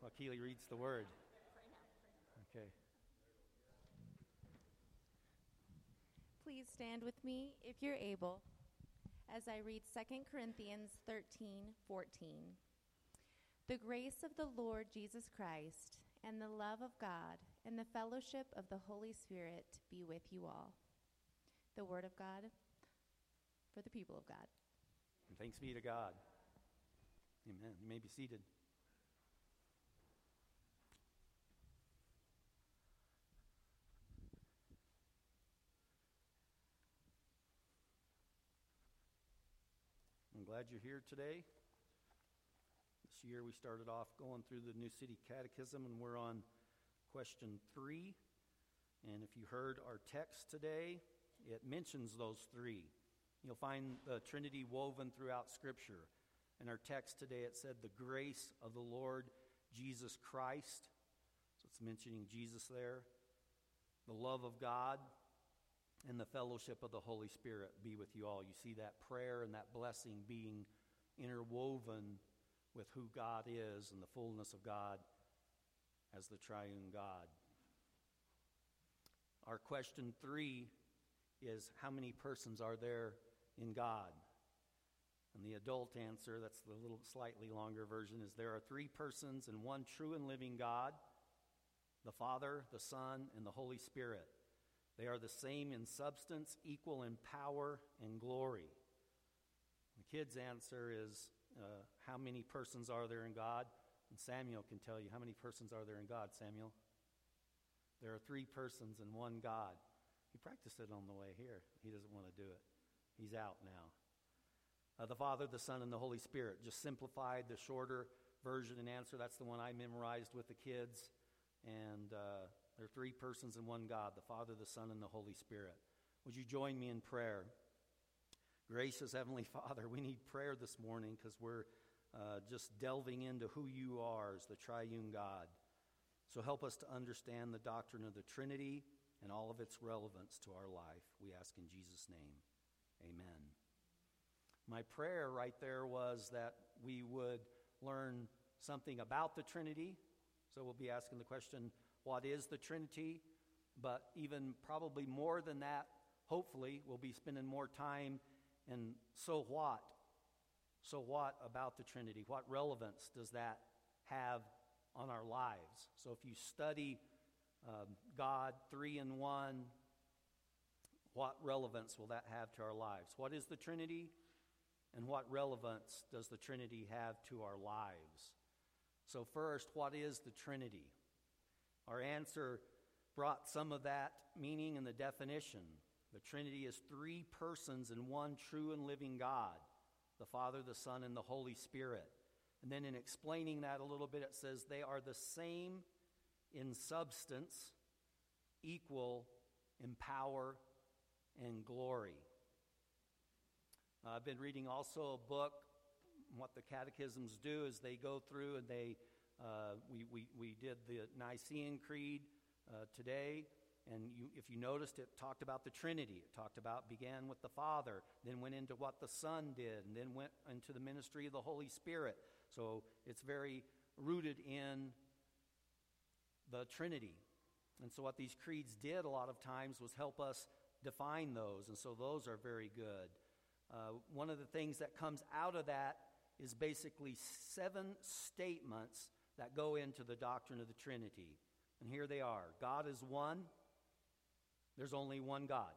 while Keely reads the word. Okay. Please stand with me if you're able as I read 2 Corinthians 13 14. The grace of the Lord Jesus Christ and the love of God and the fellowship of the Holy Spirit be with you all. The Word of God for the people of God. And thanks be to God. Amen. You may be seated. Glad you're here today. This year we started off going through the New City Catechism, and we're on question three. And if you heard our text today, it mentions those three. You'll find the Trinity woven throughout Scripture. In our text today, it said, The grace of the Lord Jesus Christ. So it's mentioning Jesus there. The love of God and the fellowship of the Holy Spirit be with you all. You see that prayer and that blessing being interwoven with who God is and the fullness of God as the triune God. Our question three is How many persons are there in God? And the adult answer, that's the little slightly longer version, is there are three persons and one true and living God the Father, the Son, and the Holy Spirit. They are the same in substance, equal in power and glory. The kid's answer is uh, How many persons are there in God? And Samuel can tell you, How many persons are there in God, Samuel? There are three persons and one God. He practiced it on the way here. He doesn't want to do it, he's out now. Uh, the Father, the Son, and the Holy Spirit. Just simplified the shorter version and answer. That's the one I memorized with the kids. And uh, there are three persons in one God the Father, the Son, and the Holy Spirit. Would you join me in prayer? Gracious Heavenly Father, we need prayer this morning because we're uh, just delving into who you are as the triune God. So help us to understand the doctrine of the Trinity and all of its relevance to our life. We ask in Jesus' name. Amen. My prayer right there was that we would learn something about the Trinity. So we'll be asking the question what is the Trinity? But even probably more than that, hopefully, we'll be spending more time in so what? So what about the Trinity? What relevance does that have on our lives? So if you study um, God three in one, what relevance will that have to our lives? What is the Trinity? And what relevance does the Trinity have to our lives? So, first, what is the Trinity? Our answer brought some of that meaning in the definition. The Trinity is three persons in one true and living God the Father, the Son, and the Holy Spirit. And then in explaining that a little bit, it says they are the same in substance, equal in power and glory. Uh, I've been reading also a book. What the catechisms do is they go through and they uh, we, we, we did the Nicene Creed uh, today, and you, if you noticed, it talked about the Trinity. It talked about, began with the Father, then went into what the Son did, and then went into the ministry of the Holy Spirit. So it's very rooted in the Trinity. And so, what these creeds did a lot of times was help us define those, and so those are very good. Uh, one of the things that comes out of that is basically seven statements that go into the doctrine of the Trinity. And here they are God is one, there's only one God.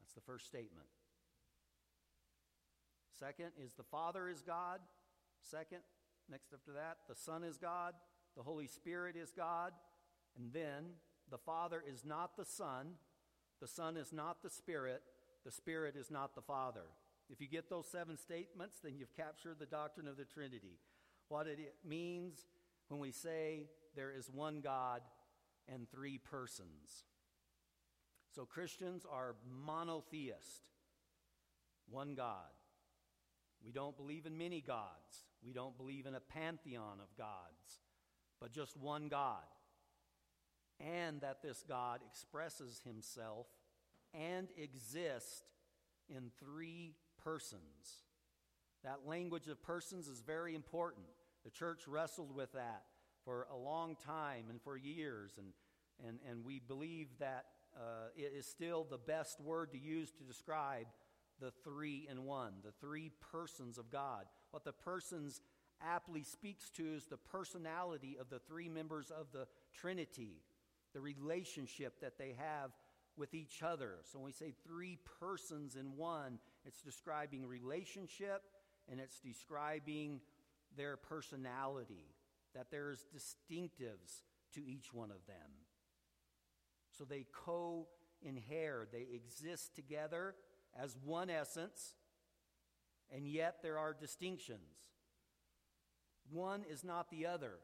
That's the first statement. Second is the Father is God. Second, next after that, the Son is God, the Holy Spirit is God. And then the Father is not the Son, the Son is not the Spirit, the Spirit is not the Father. If you get those seven statements, then you've captured the doctrine of the Trinity. What it means when we say there is one God and three persons. So Christians are monotheist, one God. We don't believe in many gods. We don't believe in a pantheon of gods, but just one God. And that this God expresses himself and exists in three persons. That language of persons is very important. The church wrestled with that. for a long time and for years, and, and, and we believe that uh, it is still the best word to use to describe the three in one, the three persons of God. What the persons aptly speaks to is the personality of the three members of the Trinity, the relationship that they have with each other. So when we say three persons in one, it's describing relationship and it's describing their personality, that there's distinctives to each one of them. So they co inherit, they exist together as one essence, and yet there are distinctions. One is not the other.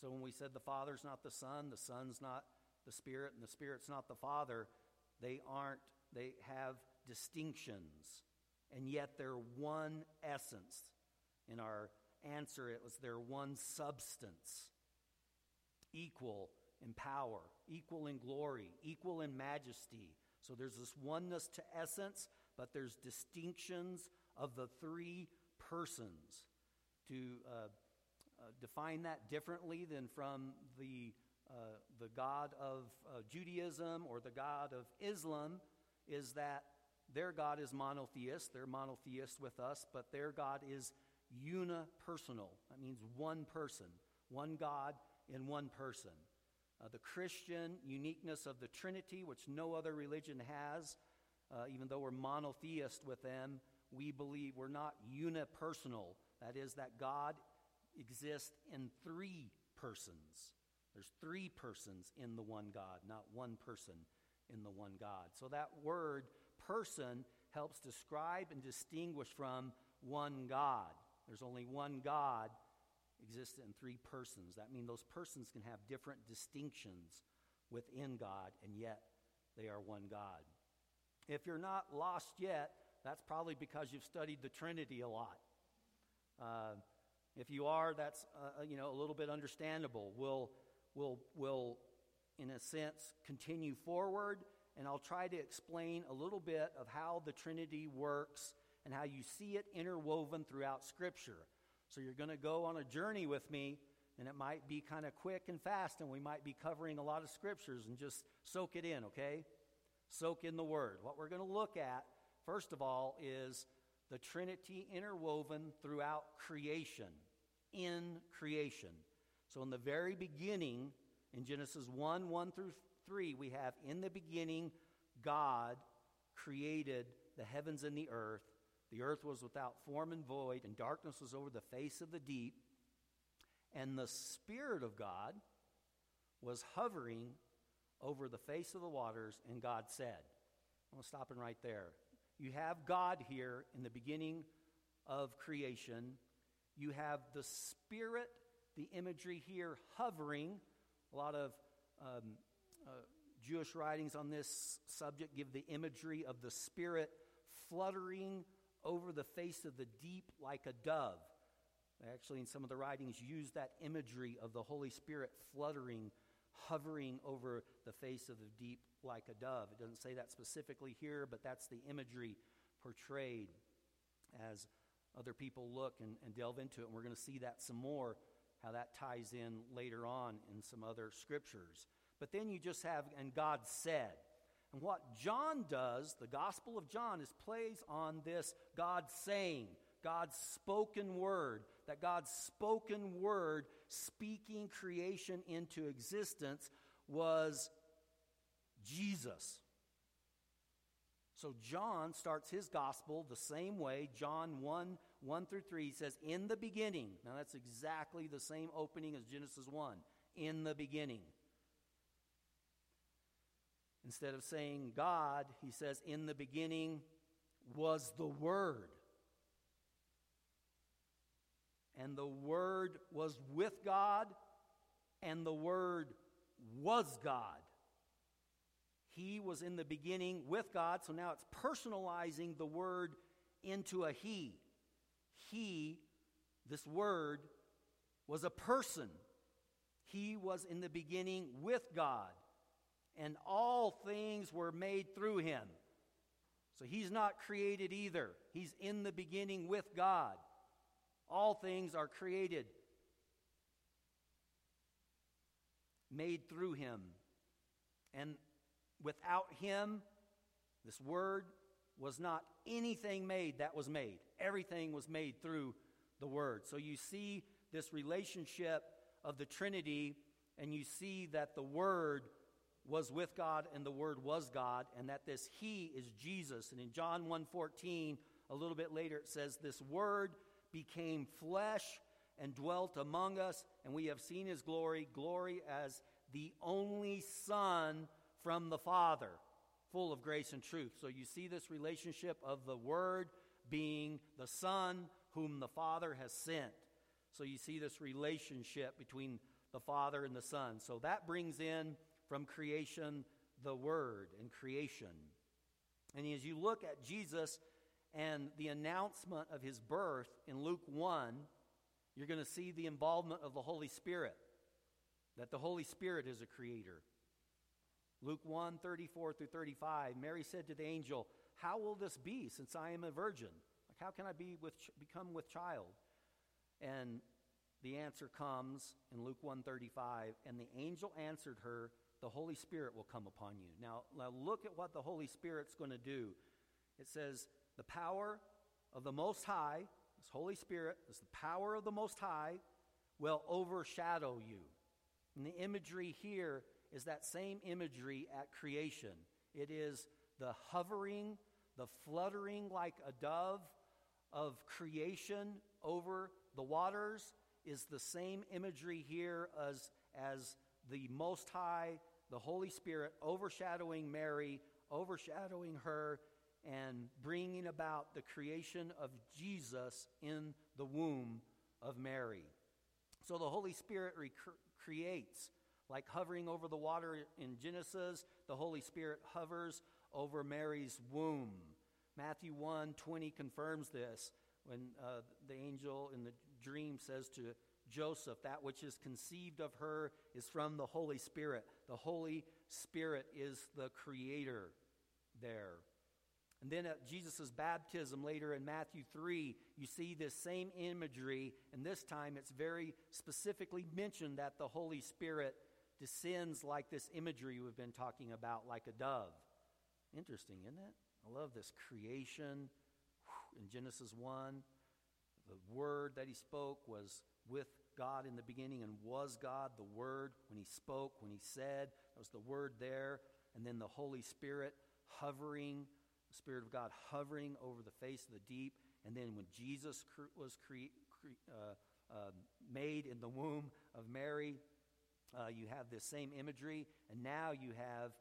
So when we said the Father's not the Son, the Son's not the Spirit, and the Spirit's not the Father, they aren't, they have distinctions, and yet they're one essence. In our answer, it was their one substance, equal in power, equal in glory, equal in majesty. So there's this oneness to essence, but there's distinctions of the three persons. To uh, uh, define that differently than from the, uh, the God of uh, Judaism or the God of Islam is that their God is monotheist. They're monotheist with us, but their God is unipersonal. That means one person, one God in one person. Uh, the Christian uniqueness of the Trinity, which no other religion has, uh, even though we're monotheist with them, we believe we're not unipersonal. That is, that God exists in three persons. There's three persons in the one God, not one person in the one God. So that word person helps describe and distinguish from one God. There's only one God exists in three persons. That means those persons can have different distinctions within God, and yet they are one God. If you're not lost yet, that's probably because you've studied the Trinity a lot. Uh, if you are, that's uh, uh, you know a little bit understandable. We'll we'll will in a sense continue forward, and I'll try to explain a little bit of how the Trinity works and how you see it interwoven throughout Scripture. So you're going to go on a journey with me, and it might be kind of quick and fast, and we might be covering a lot of scriptures and just soak it in, okay? Soak in the Word. What we're going to look at, first of all, is the Trinity interwoven throughout creation, in creation. So in the very beginning, in Genesis 1 1 through 3, we have in the beginning, God created the heavens and the earth. The earth was without form and void, and darkness was over the face of the deep. And the Spirit of God was hovering over the face of the waters, and God said, I'm going to stop right there. You have God here in the beginning of creation. You have the Spirit, the imagery here hovering. A lot of um, uh, Jewish writings on this subject give the imagery of the Spirit fluttering over the face of the deep like a dove. Actually, in some of the writings, use that imagery of the Holy Spirit fluttering, hovering over the face of the deep like a dove. It doesn't say that specifically here, but that's the imagery portrayed as other people look and, and delve into it. And we're going to see that some more, how that ties in later on in some other scriptures. But then you just have, and God said. And what John does, the Gospel of John, is plays on this God saying, God's spoken word, that God's spoken word, speaking creation into existence, was Jesus. So John starts his gospel the same way. John 1 1 through 3 he says, In the beginning. Now that's exactly the same opening as Genesis 1. In the beginning. Instead of saying God, he says, In the beginning was the Word. And the Word was with God, and the Word was God. He was in the beginning with God, so now it's personalizing the Word into a He. He, this Word, was a person. He was in the beginning with God and all things were made through him. So he's not created either. He's in the beginning with God. All things are created made through him. And without him, this word was not anything made that was made. Everything was made through the word. So you see this relationship of the Trinity, and you see that the word was with God and the word was God, and that this he is Jesus. And in John 1:14, a little bit later, it says, This word became flesh and dwelt among us, and we have seen his glory, glory as the only Son from the Father, full of grace and truth. So you see this relationship of the Word being the Son whom the Father has sent. So you see this relationship between the Father and the Son. So that brings in from creation the Word and creation. And as you look at Jesus and the announcement of his birth in Luke 1, you're going to see the involvement of the Holy Spirit, that the Holy Spirit is a creator. Luke 1 34 through 35, Mary said to the angel, How will this be since I am a virgin? Like, how can I be with, become with child? And the answer comes in Luke 135, and the angel answered her, The Holy Spirit will come upon you. Now, now look at what the Holy Spirit's going to do. It says, The power of the Most High this Holy Spirit, this the power of the Most High, will overshadow you. And the imagery here is that same imagery at creation. It is the hovering, the fluttering like a dove of creation over the waters, is the same imagery here as, as the Most High, the Holy Spirit overshadowing Mary, overshadowing her and bringing about the creation of Jesus in the womb of Mary. So the Holy Spirit rec- creates, like hovering over the water in Genesis, the Holy Spirit hovers over Mary's womb. Matthew 1 20 confirms this when uh, the angel in the dream says to Joseph, That which is conceived of her is from the Holy Spirit. The Holy Spirit is the creator there. And then at Jesus' baptism later in Matthew 3, you see this same imagery, and this time it's very specifically mentioned that the Holy Spirit descends like this imagery we've been talking about, like a dove. Interesting, isn't it? I love this creation in Genesis 1. The word that he spoke was with God in the beginning and was God. The word, when he spoke, when he said, that was the word there. And then the Holy Spirit hovering the Spirit of God hovering over the face of the deep. And then when Jesus cre- was cre- cre- uh, uh, made in the womb of Mary, uh, you have this same imagery. And now you have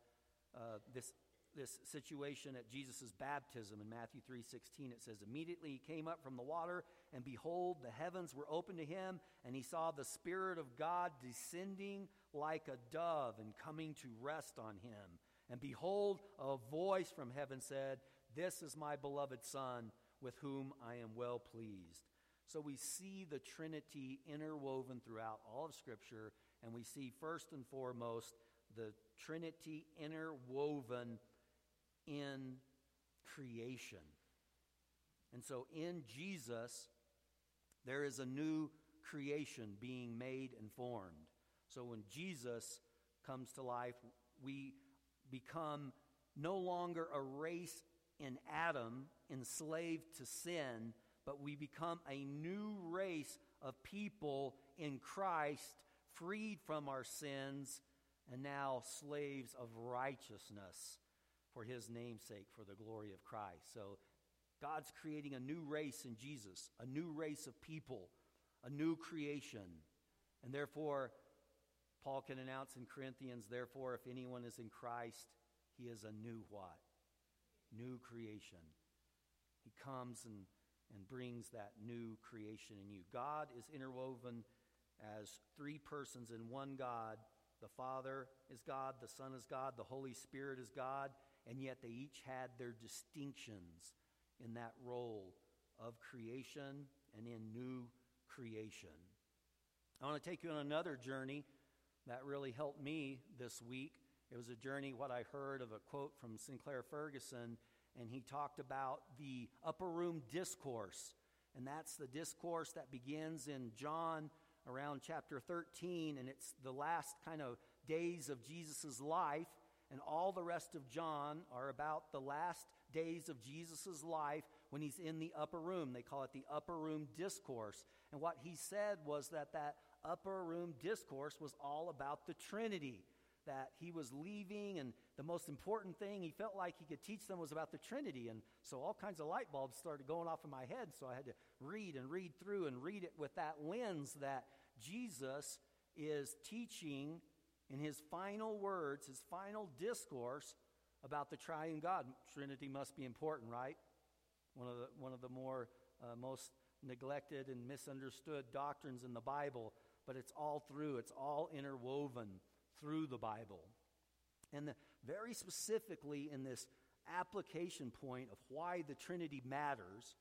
uh, this, this situation at Jesus' baptism in Matthew 3.16. It says, Immediately he came up from the water, and behold, the heavens were opened to him, and he saw the Spirit of God descending like a dove and coming to rest on him. And behold, a voice from heaven said, This is my beloved Son, with whom I am well pleased. So we see the Trinity interwoven throughout all of Scripture, and we see first and foremost the Trinity interwoven in creation. And so in Jesus, there is a new creation being made and formed. So when Jesus comes to life, we become no longer a race in Adam enslaved to sin, but we become a new race of people in Christ, freed from our sins, and now slaves of righteousness for his namesake, for the glory of Christ. So God's creating a new race in Jesus, a new race of people, a new creation. And therefore, Paul can announce in Corinthians, therefore, if anyone is in Christ, he is a new what? New creation. He comes and, and brings that new creation in you. God is interwoven as three persons in one God. The Father is God, the Son is God, the Holy Spirit is God, and yet they each had their distinctions in that role of creation and in new creation. I want to take you on another journey that really helped me this week. It was a journey, what I heard of a quote from Sinclair Ferguson, and he talked about the upper room discourse. And that's the discourse that begins in John around chapter 13, and it's the last kind of days of Jesus' life, and all the rest of John are about the last days of Jesus' life when he's in the upper room. They call it the upper room discourse. And what he said was that that upper room discourse was all about the Trinity. That he was leaving, and the most important thing he felt like he could teach them was about the Trinity. And so all kinds of light bulbs started going off in my head. So I had to read and read through and read it with that lens that Jesus is teaching in his final words, his final discourse about the triune God. Trinity must be important, right? One of the, one of the more uh, most neglected and misunderstood doctrines in the Bible, but it's all through, it's all interwoven through the Bible. And the, very specifically in this application point of why the Trinity matters.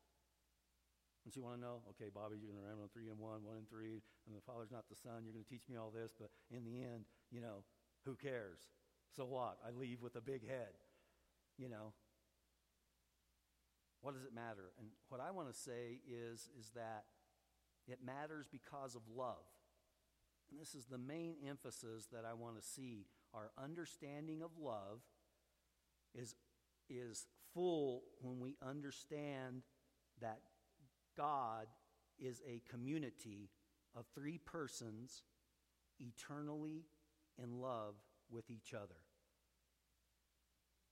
You want to know, okay, Bobby, you're going to on three and one, one and three, and the Father's not the Son. You're going to teach me all this, but in the end, you know, who cares? So what? I leave with a big head, you know. What does it matter? And what I want to say is, is that it matters because of love. And this is the main emphasis that I want to see. Our understanding of love is, is full when we understand that God is a community of three persons eternally in love with each other.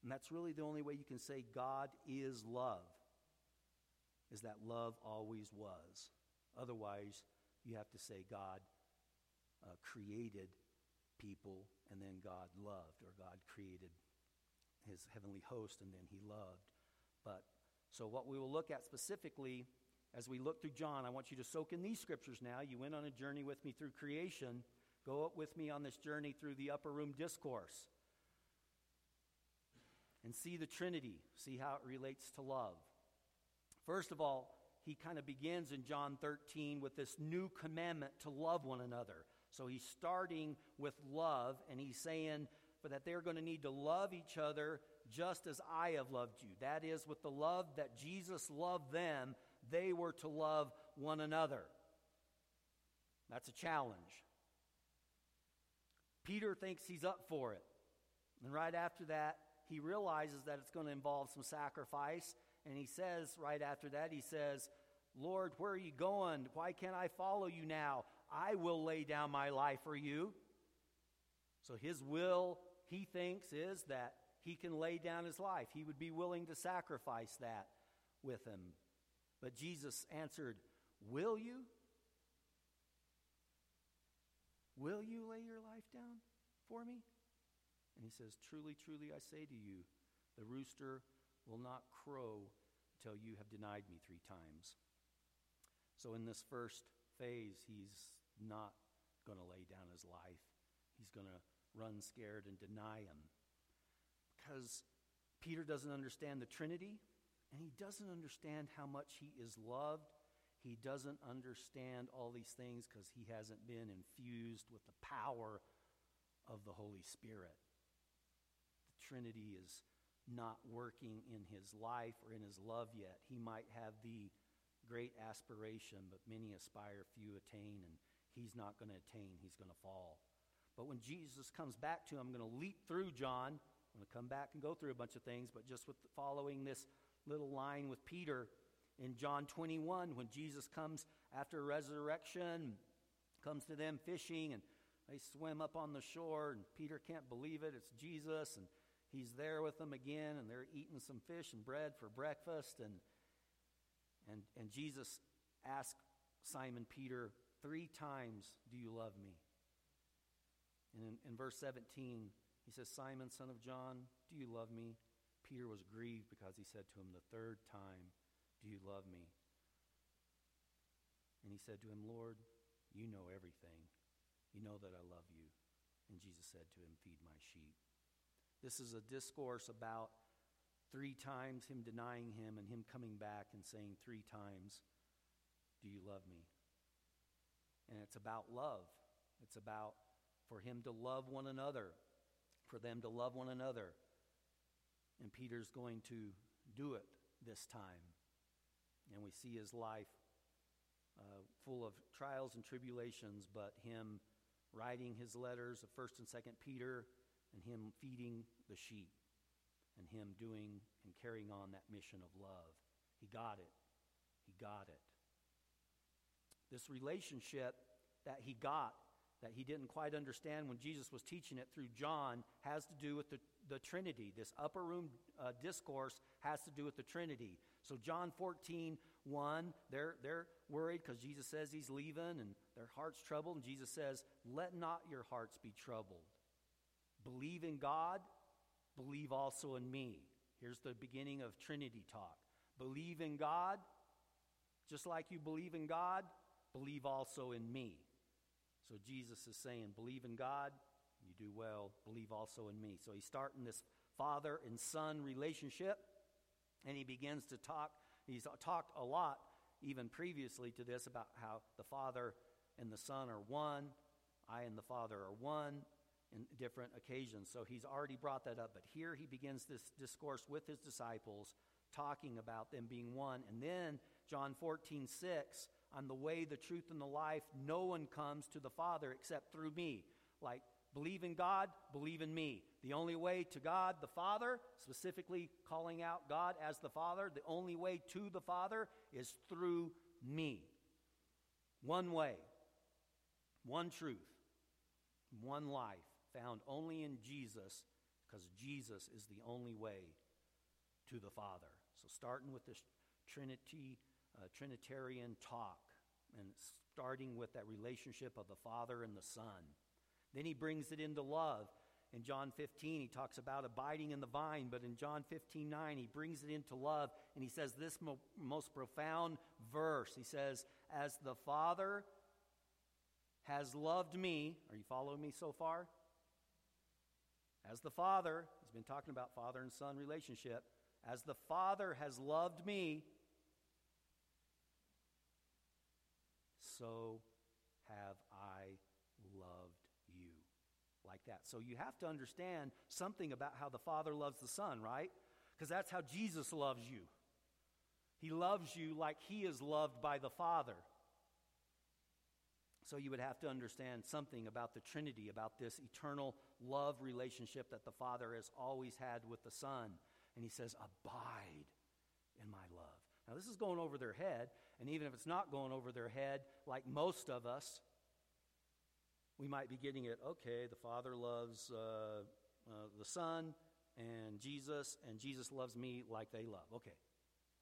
And that's really the only way you can say God is love, is that love always was. Otherwise, you have to say God uh, created people and then God loved, or God created his heavenly host and then he loved. But so, what we will look at specifically as we look through John, I want you to soak in these scriptures now. You went on a journey with me through creation. Go up with me on this journey through the upper room discourse and see the Trinity, see how it relates to love. First of all, he kind of begins in John 13 with this new commandment to love one another. So he's starting with love, and he's saying for that they're going to need to love each other just as I have loved you. That is, with the love that Jesus loved them, they were to love one another. That's a challenge. Peter thinks he's up for it. And right after that, he realizes that it's going to involve some sacrifice. And he says, right after that, he says, Lord, where are you going? Why can't I follow you now? I will lay down my life for you. So his will, he thinks, is that he can lay down his life. He would be willing to sacrifice that with him. But Jesus answered, Will you? Will you lay your life down for me? And he says, Truly, truly, I say to you, the rooster will not crow till you have denied me three times. So, in this first phase, he's not going to lay down his life. He's going to run scared and deny him. Because Peter doesn't understand the Trinity, and he doesn't understand how much he is loved. He doesn't understand all these things because he hasn't been infused with the power of the Holy Spirit. The Trinity is not working in his life or in his love yet. He might have the great aspiration, but many aspire, few attain, and he's not going to attain. He's going to fall. But when Jesus comes back to him, I'm going to leap through John. I'm going to come back and go through a bunch of things, but just with following this little line with Peter in John 21, when Jesus comes after resurrection, comes to them fishing, and they swim up on the shore, and Peter can't believe it. It's Jesus, and he's there with them again, and they're eating some fish and bread for breakfast. And, and, and Jesus asked Simon Peter three times, Do you love me? And in, in verse 17, he says, Simon, son of John, do you love me? Peter was grieved because he said to him the third time, Do you love me? And he said to him, Lord, you know everything. You know that I love you. And Jesus said to him, Feed my sheep. This is a discourse about three times him denying him and him coming back and saying three times, Do you love me? And it's about love. It's about for him to love one another, for them to love one another. And Peter's going to do it this time. And we see his life uh, full of trials and tribulations, but him writing his letters of 1st and 2nd Peter and him feeding the sheep and him doing and carrying on that mission of love. He got it. He got it. This relationship that he got, that he didn't quite understand when Jesus was teaching it through John, has to do with the, the Trinity. This upper room uh, discourse has to do with the Trinity. So, John 14, 1, they're, they're worried because Jesus says he's leaving and their heart's troubled. And Jesus says, Let not your hearts be troubled. Believe in God, believe also in me. Here's the beginning of Trinity talk. Believe in God, just like you believe in God, believe also in me. So Jesus is saying, believe in God, you do well, believe also in me. So he's starting this father and son relationship, and he begins to talk. He's talked a lot, even previously to this, about how the father and the son are one. I and the father are one in different occasions. So he's already brought that up. But here he begins this discourse with his disciples, talking about them being one. And then John 14, 6, I'm the way, the truth, and the life. No one comes to the Father except through me. Like, believe in God, believe in me. The only way to God the Father, specifically calling out God as the Father, the only way to the Father is through me. One way, one truth, one life found only in Jesus because Jesus is the only way to the Father. So, starting with this Trinity, uh, Trinitarian talk, and starting with that relationship of the Father and the Son. Then he brings it into love. In John 15, he talks about abiding in the vine, but in John 15, 9, he brings it into love, and he says this mo- most profound verse. He says, As the Father has loved me, are you following me so far? As the Father, he's been talking about father and son relationship, as the Father has loved me, so have I loved you. Like that. So you have to understand something about how the Father loves the Son, right? Because that's how Jesus loves you. He loves you like he is loved by the Father. So you would have to understand something about the Trinity, about this eternal love relationship that the Father has always had with the Son. And he says, Abide in my love. Now, this is going over their head, and even if it's not going over their head, like most of us, we might be getting it okay, the Father loves uh, uh, the Son and Jesus, and Jesus loves me like they love. Okay,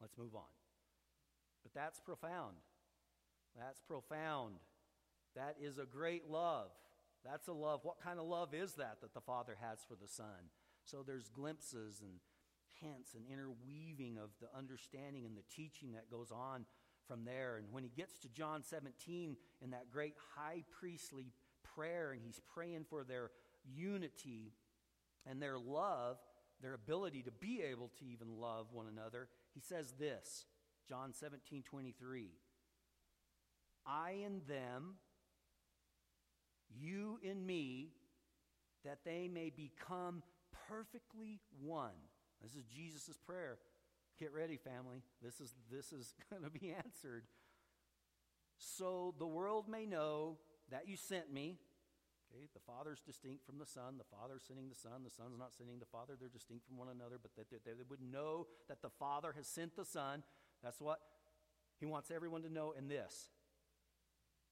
let's move on. But that's profound. That's profound. That is a great love. That's a love. What kind of love is that that the Father has for the Son? So there's glimpses and hints and interweaving of the understanding and the teaching that goes on from there. And when he gets to John 17 in that great high priestly prayer, and he's praying for their unity and their love, their ability to be able to even love one another, he says this John 17 23. I in them, you in me, that they may become perfectly one this is Jesus' prayer. Get ready, family. This is, this is going to be answered. So the world may know that you sent me. Okay, the Father's distinct from the Son. The Father's sending the Son. The Son's not sending the Father. They're distinct from one another, but they, they would know that the Father has sent the Son. That's what he wants everyone to know in this.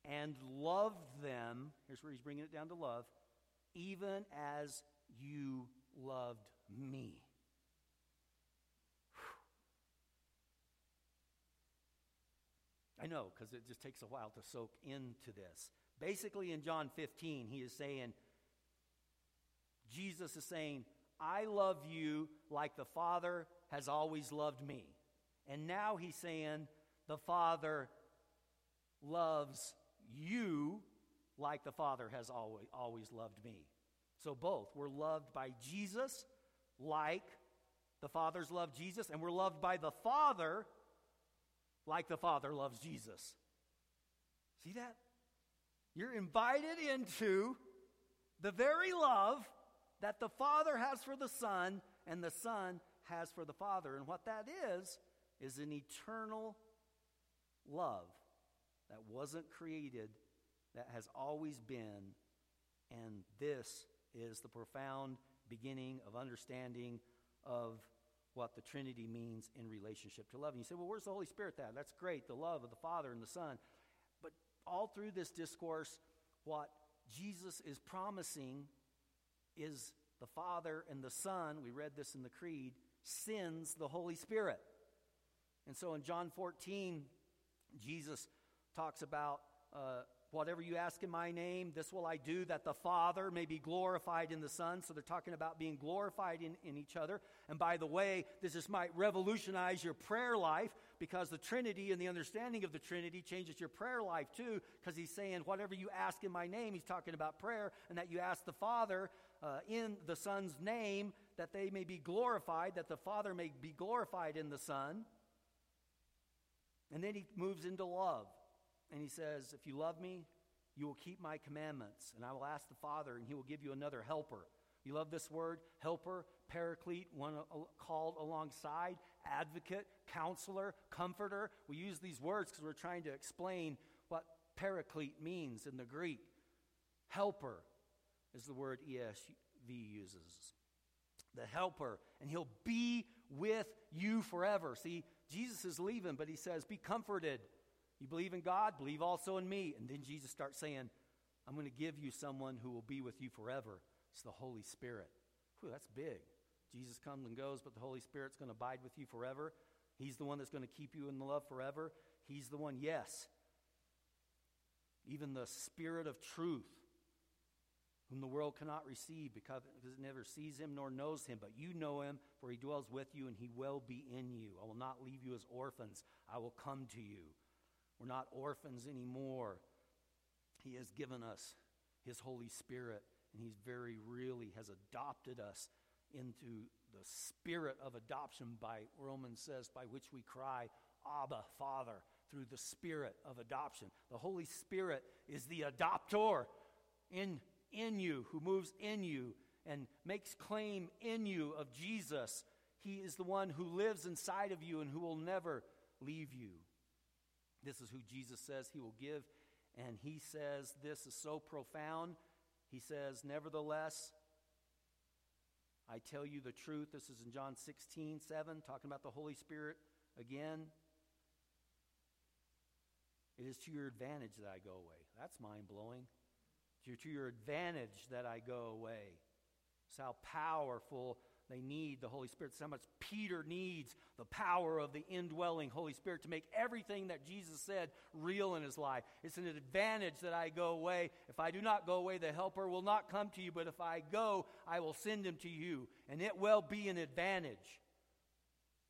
And love them. Here's where he's bringing it down to love, even as you loved me. I know, because it just takes a while to soak into this. Basically, in John 15, he is saying, Jesus is saying, I love you like the Father has always loved me. And now he's saying, the Father loves you like the Father has always, always loved me. So both. We're loved by Jesus like the Father's loved Jesus, and we're loved by the Father like the Father loves Jesus. See that? You're invited into the very love that the Father has for the Son and the Son has for the Father. And what that is, is an eternal love that wasn't created, that has always been. And this is the profound beginning of understanding of what the Trinity means in relationship to love. And you say, well, where's the Holy Spirit that? That's great, the love of the Father and the Son. All through this discourse, what Jesus is promising is the Father and the Son, we read this in the Creed, sends the Holy Spirit. And so in John 14, Jesus talks about uh, Whatever you ask in my name, this will I do, that the Father may be glorified in the Son. So they're talking about being glorified in, in each other. And by the way, this just might revolutionize your prayer life because the Trinity and the understanding of the Trinity changes your prayer life too. Because he's saying, whatever you ask in my name, he's talking about prayer, and that you ask the Father uh, in the Son's name, that they may be glorified, that the Father may be glorified in the Son. And then he moves into love. And he says, If you love me, you will keep my commandments. And I will ask the Father, and he will give you another helper. You love this word? Helper, paraclete, one called alongside, advocate, counselor, comforter. We use these words because we're trying to explain what paraclete means in the Greek. Helper is the word ESV uses. The helper, and he'll be with you forever. See, Jesus is leaving, but he says, Be comforted. You believe in God? Believe also in me. And then Jesus starts saying, I'm going to give you someone who will be with you forever. It's the Holy Spirit. Whew, that's big. Jesus comes and goes, but the Holy Spirit's going to abide with you forever. He's the one that's going to keep you in the love forever. He's the one, yes. Even the Spirit of truth, whom the world cannot receive because it never sees him nor knows him. But you know him, for he dwells with you, and he will be in you. I will not leave you as orphans, I will come to you. We're not orphans anymore. He has given us His Holy Spirit, and He's very really has adopted us into the spirit of adoption by Romans says, by which we cry, Abba, Father, through the spirit of adoption. The Holy Spirit is the adoptor in, in you, who moves in you and makes claim in you of Jesus. He is the one who lives inside of you and who will never leave you. This is who Jesus says he will give. And he says this is so profound. He says, Nevertheless, I tell you the truth. This is in John 16, 7, talking about the Holy Spirit again. It is to your advantage that I go away. That's mind blowing. To your advantage that I go away. It's how powerful they need the Holy Spirit. So much Peter needs the power of the indwelling Holy Spirit to make everything that Jesus said real in his life. It's an advantage that I go away. If I do not go away, the Helper will not come to you, but if I go, I will send him to you. And it will be an advantage.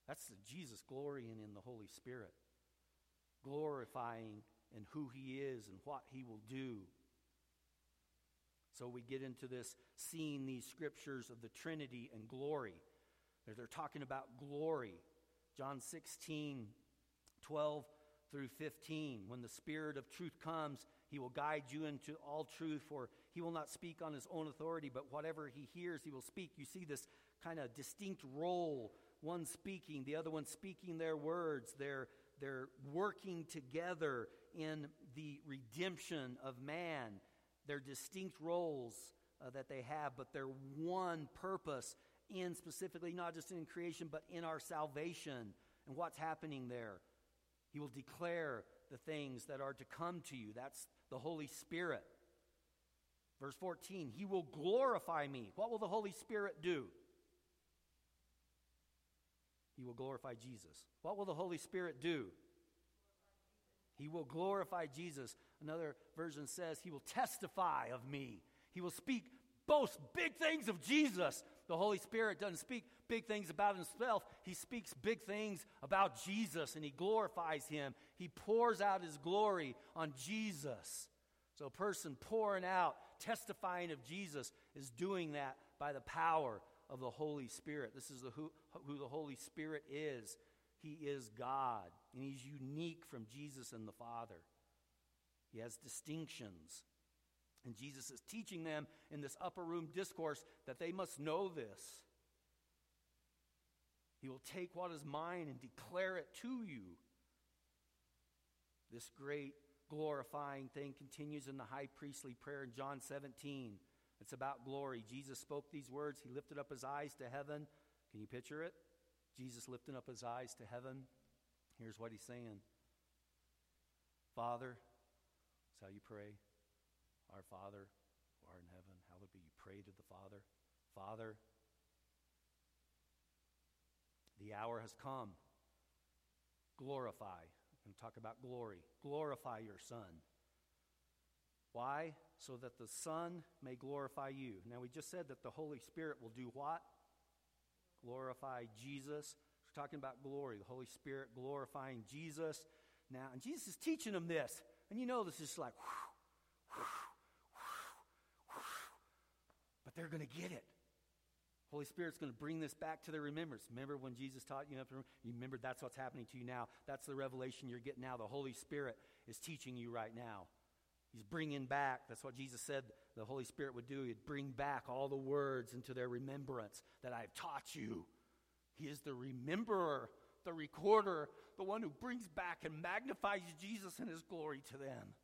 That's the Jesus glorying in the Holy Spirit, glorifying in who he is and what he will do. So we get into this seeing these scriptures of the Trinity and glory. They're, talking about glory. John 16, 12 through 15. When the Spirit of truth comes, he will guide you into all truth, for he will not speak on his own authority, but whatever he hears, he will speak. You see this kind of distinct role one speaking, the other one speaking their words. They're, they're working together in the redemption of man their distinct roles uh, that they have, but their one purpose in specifically not just in creation, but in our salvation and what's happening there. He will declare the things that are to come to you. That's the Holy Spirit. Verse 14, He will glorify me. What will the Holy Spirit do? He will glorify Jesus. What will the Holy Spirit do? He will glorify Jesus. Another version says, He will testify of me. He will speak, boast big things of Jesus. The Holy Spirit doesn't speak big things about himself, He speaks big things about Jesus and He glorifies Him. He pours out His glory on Jesus. So, a person pouring out, testifying of Jesus, is doing that by the power of the Holy Spirit. This is the, who, who the Holy Spirit is. He is God, and He's unique from Jesus and the Father. He has distinctions. And Jesus is teaching them in this upper room discourse that they must know this. He will take what is mine and declare it to you. This great glorifying thing continues in the high priestly prayer in John 17. It's about glory. Jesus spoke these words. He lifted up his eyes to heaven. Can you picture it? Jesus lifting up his eyes to heaven. Here's what he's saying Father, how you pray. Our Father, who art in heaven, hallowed be. You pray to the Father. Father, the hour has come. Glorify. To talk about glory. Glorify your Son. Why? So that the Son may glorify you. Now, we just said that the Holy Spirit will do what? Glorify Jesus. We're talking about glory. The Holy Spirit glorifying Jesus. Now, and Jesus is teaching them this. And you know this is like, but they're going to get it. Holy Spirit's going to bring this back to their remembrance. Remember when Jesus taught you, you remember that's what's happening to you now. That's the revelation you're getting now. The Holy Spirit is teaching you right now. He's bringing back, that's what Jesus said the Holy Spirit would do. He'd bring back all the words into their remembrance that I've taught you. He is the rememberer, the recorder, the one who brings back and magnifies Jesus and his glory to them.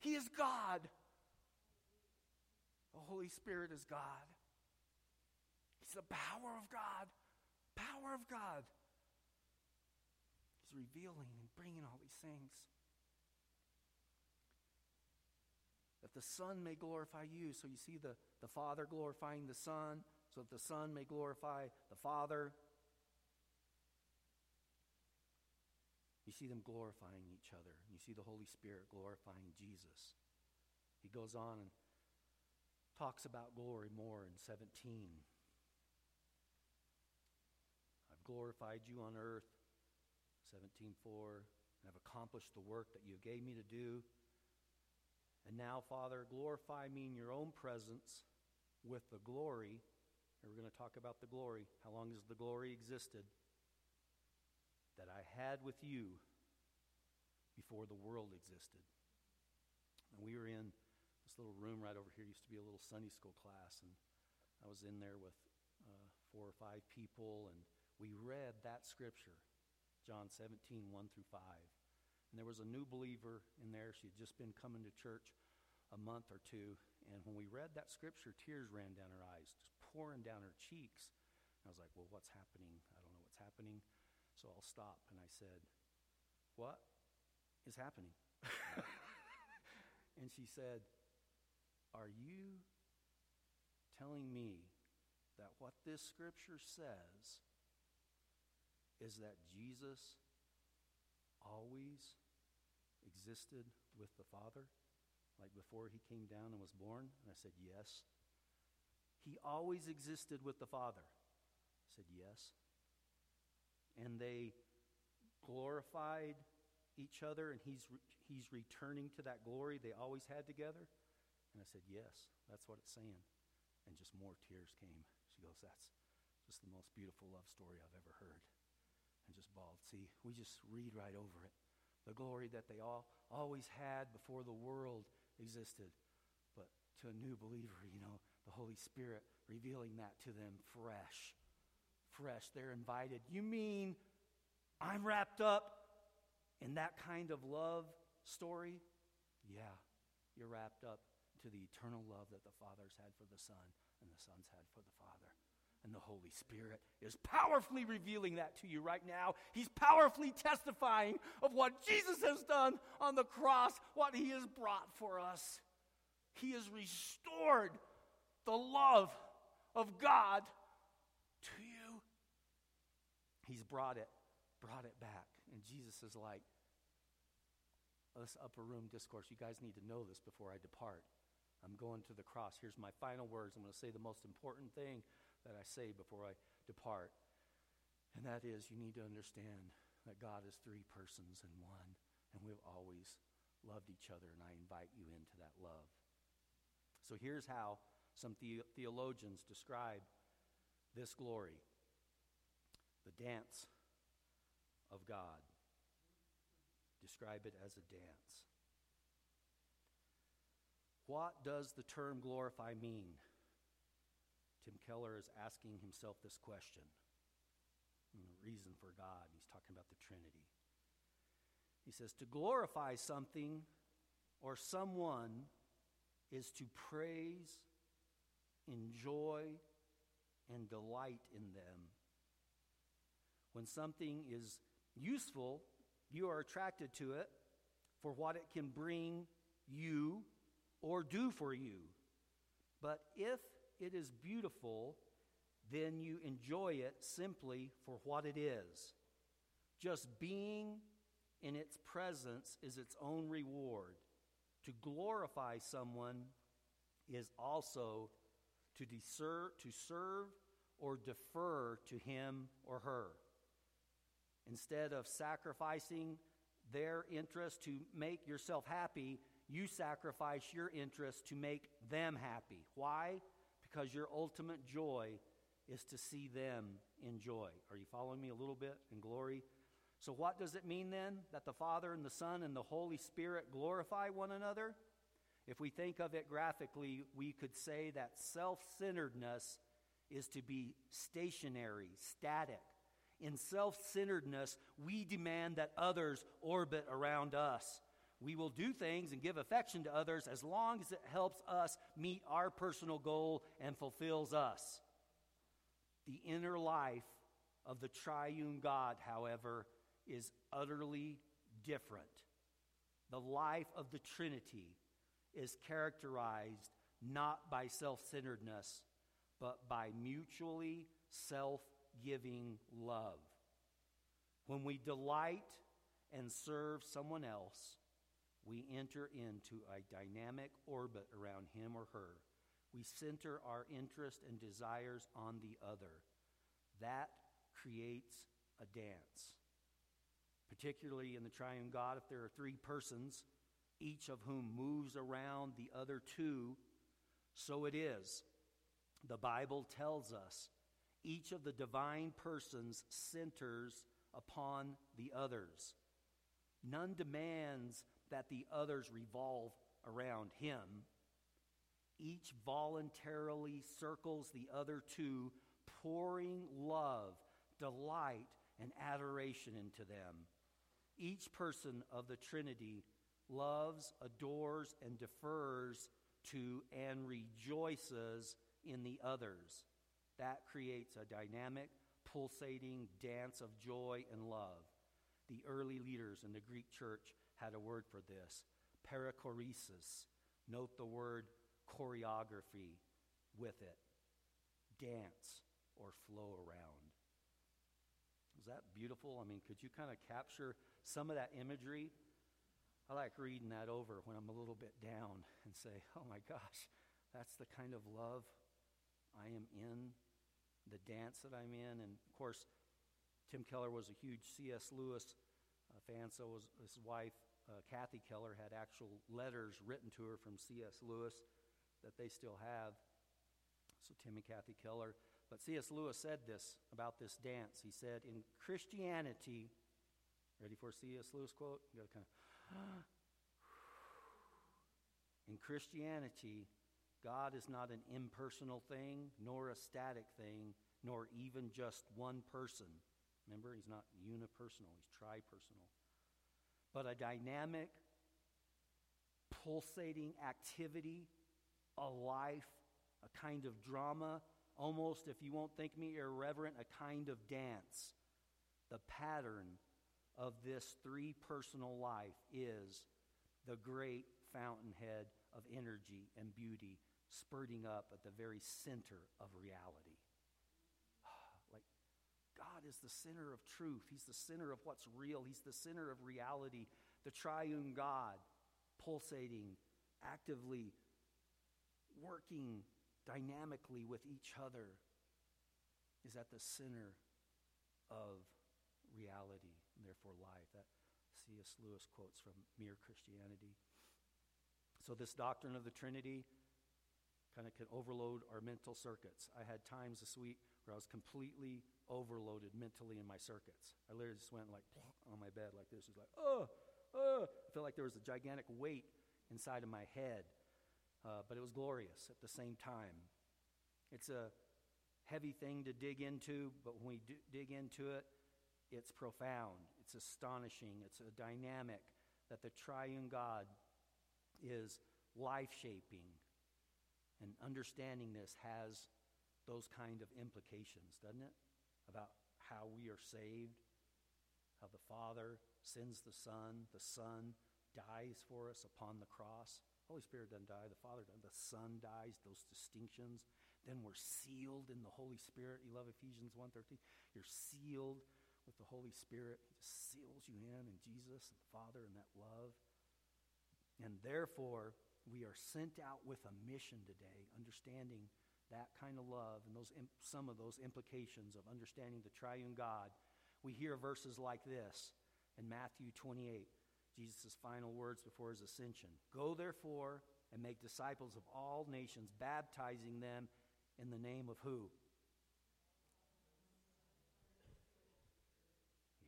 He is God. The Holy Spirit is God. He's the power of God. Power of God. He's revealing and bringing all these things. That the Son may glorify you. So you see the, the Father glorifying the Son, so that the Son may glorify the Father. You see them glorifying each other. You see the Holy Spirit glorifying Jesus. He goes on and talks about glory more in 17 I've glorified you on earth. 17:4 and have accomplished the work that you gave me to do. And now, Father, glorify me in your own presence with the glory. And we're going to talk about the glory. How long has the glory existed? That I had with you before the world existed. And we were in this little room right over here. Used to be a little Sunday school class, and I was in there with uh, four or five people, and we read that scripture, John 17, 1 through 5. And there was a new believer in there. She had just been coming to church a month or two. And when we read that scripture, tears ran down her eyes, just pouring down her cheeks. And I was like, well, what's happening? I don't know what's happening. So I'll stop. And I said, what is happening? and she said, Are you telling me that what this scripture says is that Jesus always existed with the Father, like before he came down and was born? And I said, Yes. He always existed with the Father. I said, Yes. And they glorified each other, and he's, re- he's returning to that glory they always had together? And I said, Yes, that's what it's saying. And just more tears came. She goes, That's just the most beautiful love story I've ever heard and just bawled. See, we just read right over it. The glory that they all always had before the world existed. But to a new believer, you know, the Holy Spirit revealing that to them fresh. Fresh. They're invited. You mean I'm wrapped up in that kind of love story? Yeah, you're wrapped up to the eternal love that the Father's had for the Son and the Son's had for the Father. And the Holy Spirit is powerfully revealing that to you right now. He's powerfully testifying of what Jesus has done on the cross, what he has brought for us. He has restored the love of God. He's brought it, brought it back. And Jesus is like, this upper room discourse, you guys need to know this before I depart. I'm going to the cross. Here's my final words. I'm going to say the most important thing that I say before I depart. And that is, you need to understand that God is three persons in one, and we've always loved each other, and I invite you into that love. So here's how some the- theologians describe this glory the dance of God. Describe it as a dance. What does the term glorify mean? Tim Keller is asking himself this question. The reason for God, he's talking about the Trinity. He says, to glorify something or someone is to praise, enjoy, and delight in them. When something is useful, you are attracted to it for what it can bring you or do for you. But if it is beautiful, then you enjoy it simply for what it is. Just being in its presence is its own reward. To glorify someone is also to, deser- to serve or defer to him or her. Instead of sacrificing their interest to make yourself happy, you sacrifice your interest to make them happy. Why? Because your ultimate joy is to see them enjoy. Are you following me a little bit in glory? So, what does it mean then that the Father and the Son and the Holy Spirit glorify one another? If we think of it graphically, we could say that self centeredness is to be stationary, static. In self centeredness, we demand that others orbit around us. We will do things and give affection to others as long as it helps us meet our personal goal and fulfills us. The inner life of the triune God, however, is utterly different. The life of the Trinity is characterized not by self centeredness, but by mutually self giving love. When we delight and serve someone else, we enter into a dynamic orbit around him or her. We center our interest and desires on the other. That creates a dance particularly in the triune God, if there are three persons, each of whom moves around the other two, so it is. The Bible tells us each of the divine persons centers upon the others. None demands that the others revolve around him. Each voluntarily circles the other two, pouring love, delight, and adoration into them. Each person of the Trinity loves, adores, and defers to and rejoices in the others. That creates a dynamic, pulsating dance of joy and love. The early leaders in the Greek church had a word for this perichoresis. Note the word choreography with it dance or flow around. Is that beautiful? I mean, could you kind of capture some of that imagery, I like reading that over when I'm a little bit down and say, oh my gosh, that's the kind of love I am in, the dance that I'm in. And of course, Tim Keller was a huge C.S. Lewis uh, fan, so was his wife, uh, Kathy Keller, had actual letters written to her from C.S. Lewis that they still have. So, Tim and Kathy Keller. But C.S. Lewis said this about this dance. He said, In Christianity, Ready for C.S. Lewis quote? You got to kind of. In Christianity, God is not an impersonal thing, nor a static thing, nor even just one person. Remember, he's not unipersonal, he's tripersonal. But a dynamic, pulsating activity, a life, a kind of drama, almost, if you won't think me irreverent, a kind of dance. The pattern of this three personal life is the great fountainhead of energy and beauty spurting up at the very center of reality. like, God is the center of truth. He's the center of what's real. He's the center of reality. The triune God, pulsating, actively working dynamically with each other, is at the center of reality and therefore life. That C.S. Lewis quotes from Mere Christianity. So, this doctrine of the Trinity kind of can overload our mental circuits. I had times this week where I was completely overloaded mentally in my circuits. I literally just went like on my bed like this. It was like, oh, oh. I felt like there was a gigantic weight inside of my head, uh, but it was glorious at the same time. It's a heavy thing to dig into, but when we dig into it, it's profound, it's astonishing, it's a dynamic that the triune God is life shaping. And understanding this has those kind of implications, doesn't it? About how we are saved, how the Father sends the Son, the Son dies for us upon the cross. Holy Spirit doesn't die, the Father doesn't. The Son dies, those distinctions. Then we're sealed in the Holy Spirit. You love Ephesians 1.13? You're sealed with the Holy Spirit. He just seals you in in Jesus and the Father and that love. And therefore, we are sent out with a mission today, understanding that kind of love and those some of those implications of understanding the triune God. We hear verses like this in Matthew 28, Jesus' final words before his ascension. Go therefore and make disciples of all nations, baptizing them in the name of who?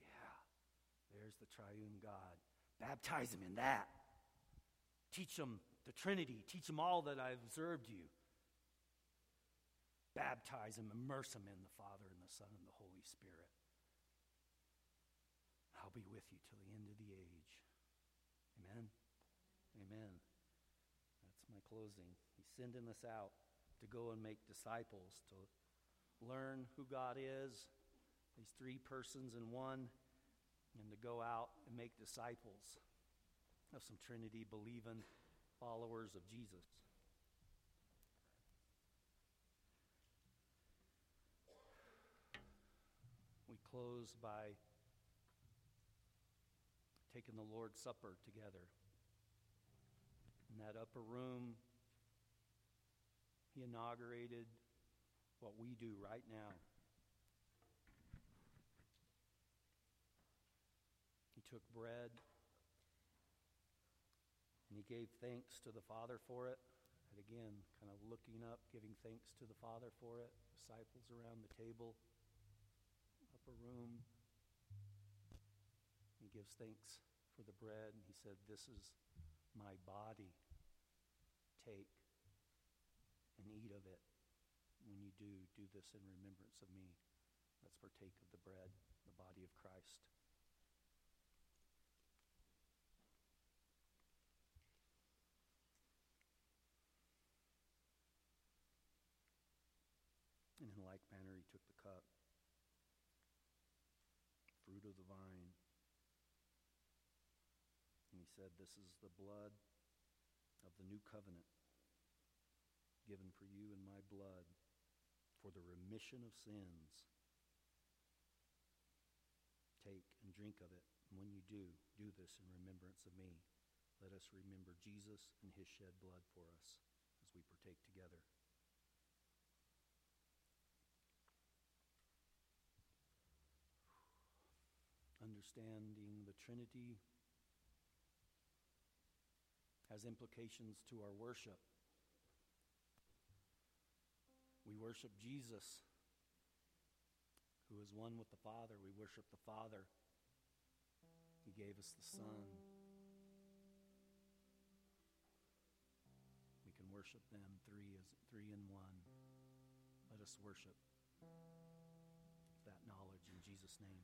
Yeah, there's the triune God. Baptize them in that. Teach them the Trinity. Teach them all that I've observed you. Baptize them, immerse them in the Father and the Son and the Holy Spirit. I'll be with you till the end of the age. Amen. Amen. That's my closing. He's sending us out to go and make disciples, to learn who God is, these three persons in one, and to go out and make disciples of some Trinity believing followers of Jesus. We close by taking the Lord's Supper together. In that upper room, he inaugurated what we do right now. He took bread and he gave thanks to the Father for it. And again, kind of looking up, giving thanks to the Father for it. Disciples around the table, upper room. He gives thanks for the bread. And he said, This is my body. Take and eat of it. When you do, do this in remembrance of me. Let's partake of the bread, the body of Christ. And in like manner, he took the cup, fruit of the vine, and he said, This is the blood of the new covenant given for you in my blood for the remission of sins. Take and drink of it. And when you do, do this in remembrance of me. Let us remember Jesus and his shed blood for us as we partake together. understanding the Trinity has implications to our worship. We worship Jesus, who is one with the Father. We worship the Father. He gave us the Son. We can worship them three as three in one. Let us worship that knowledge in Jesus' name.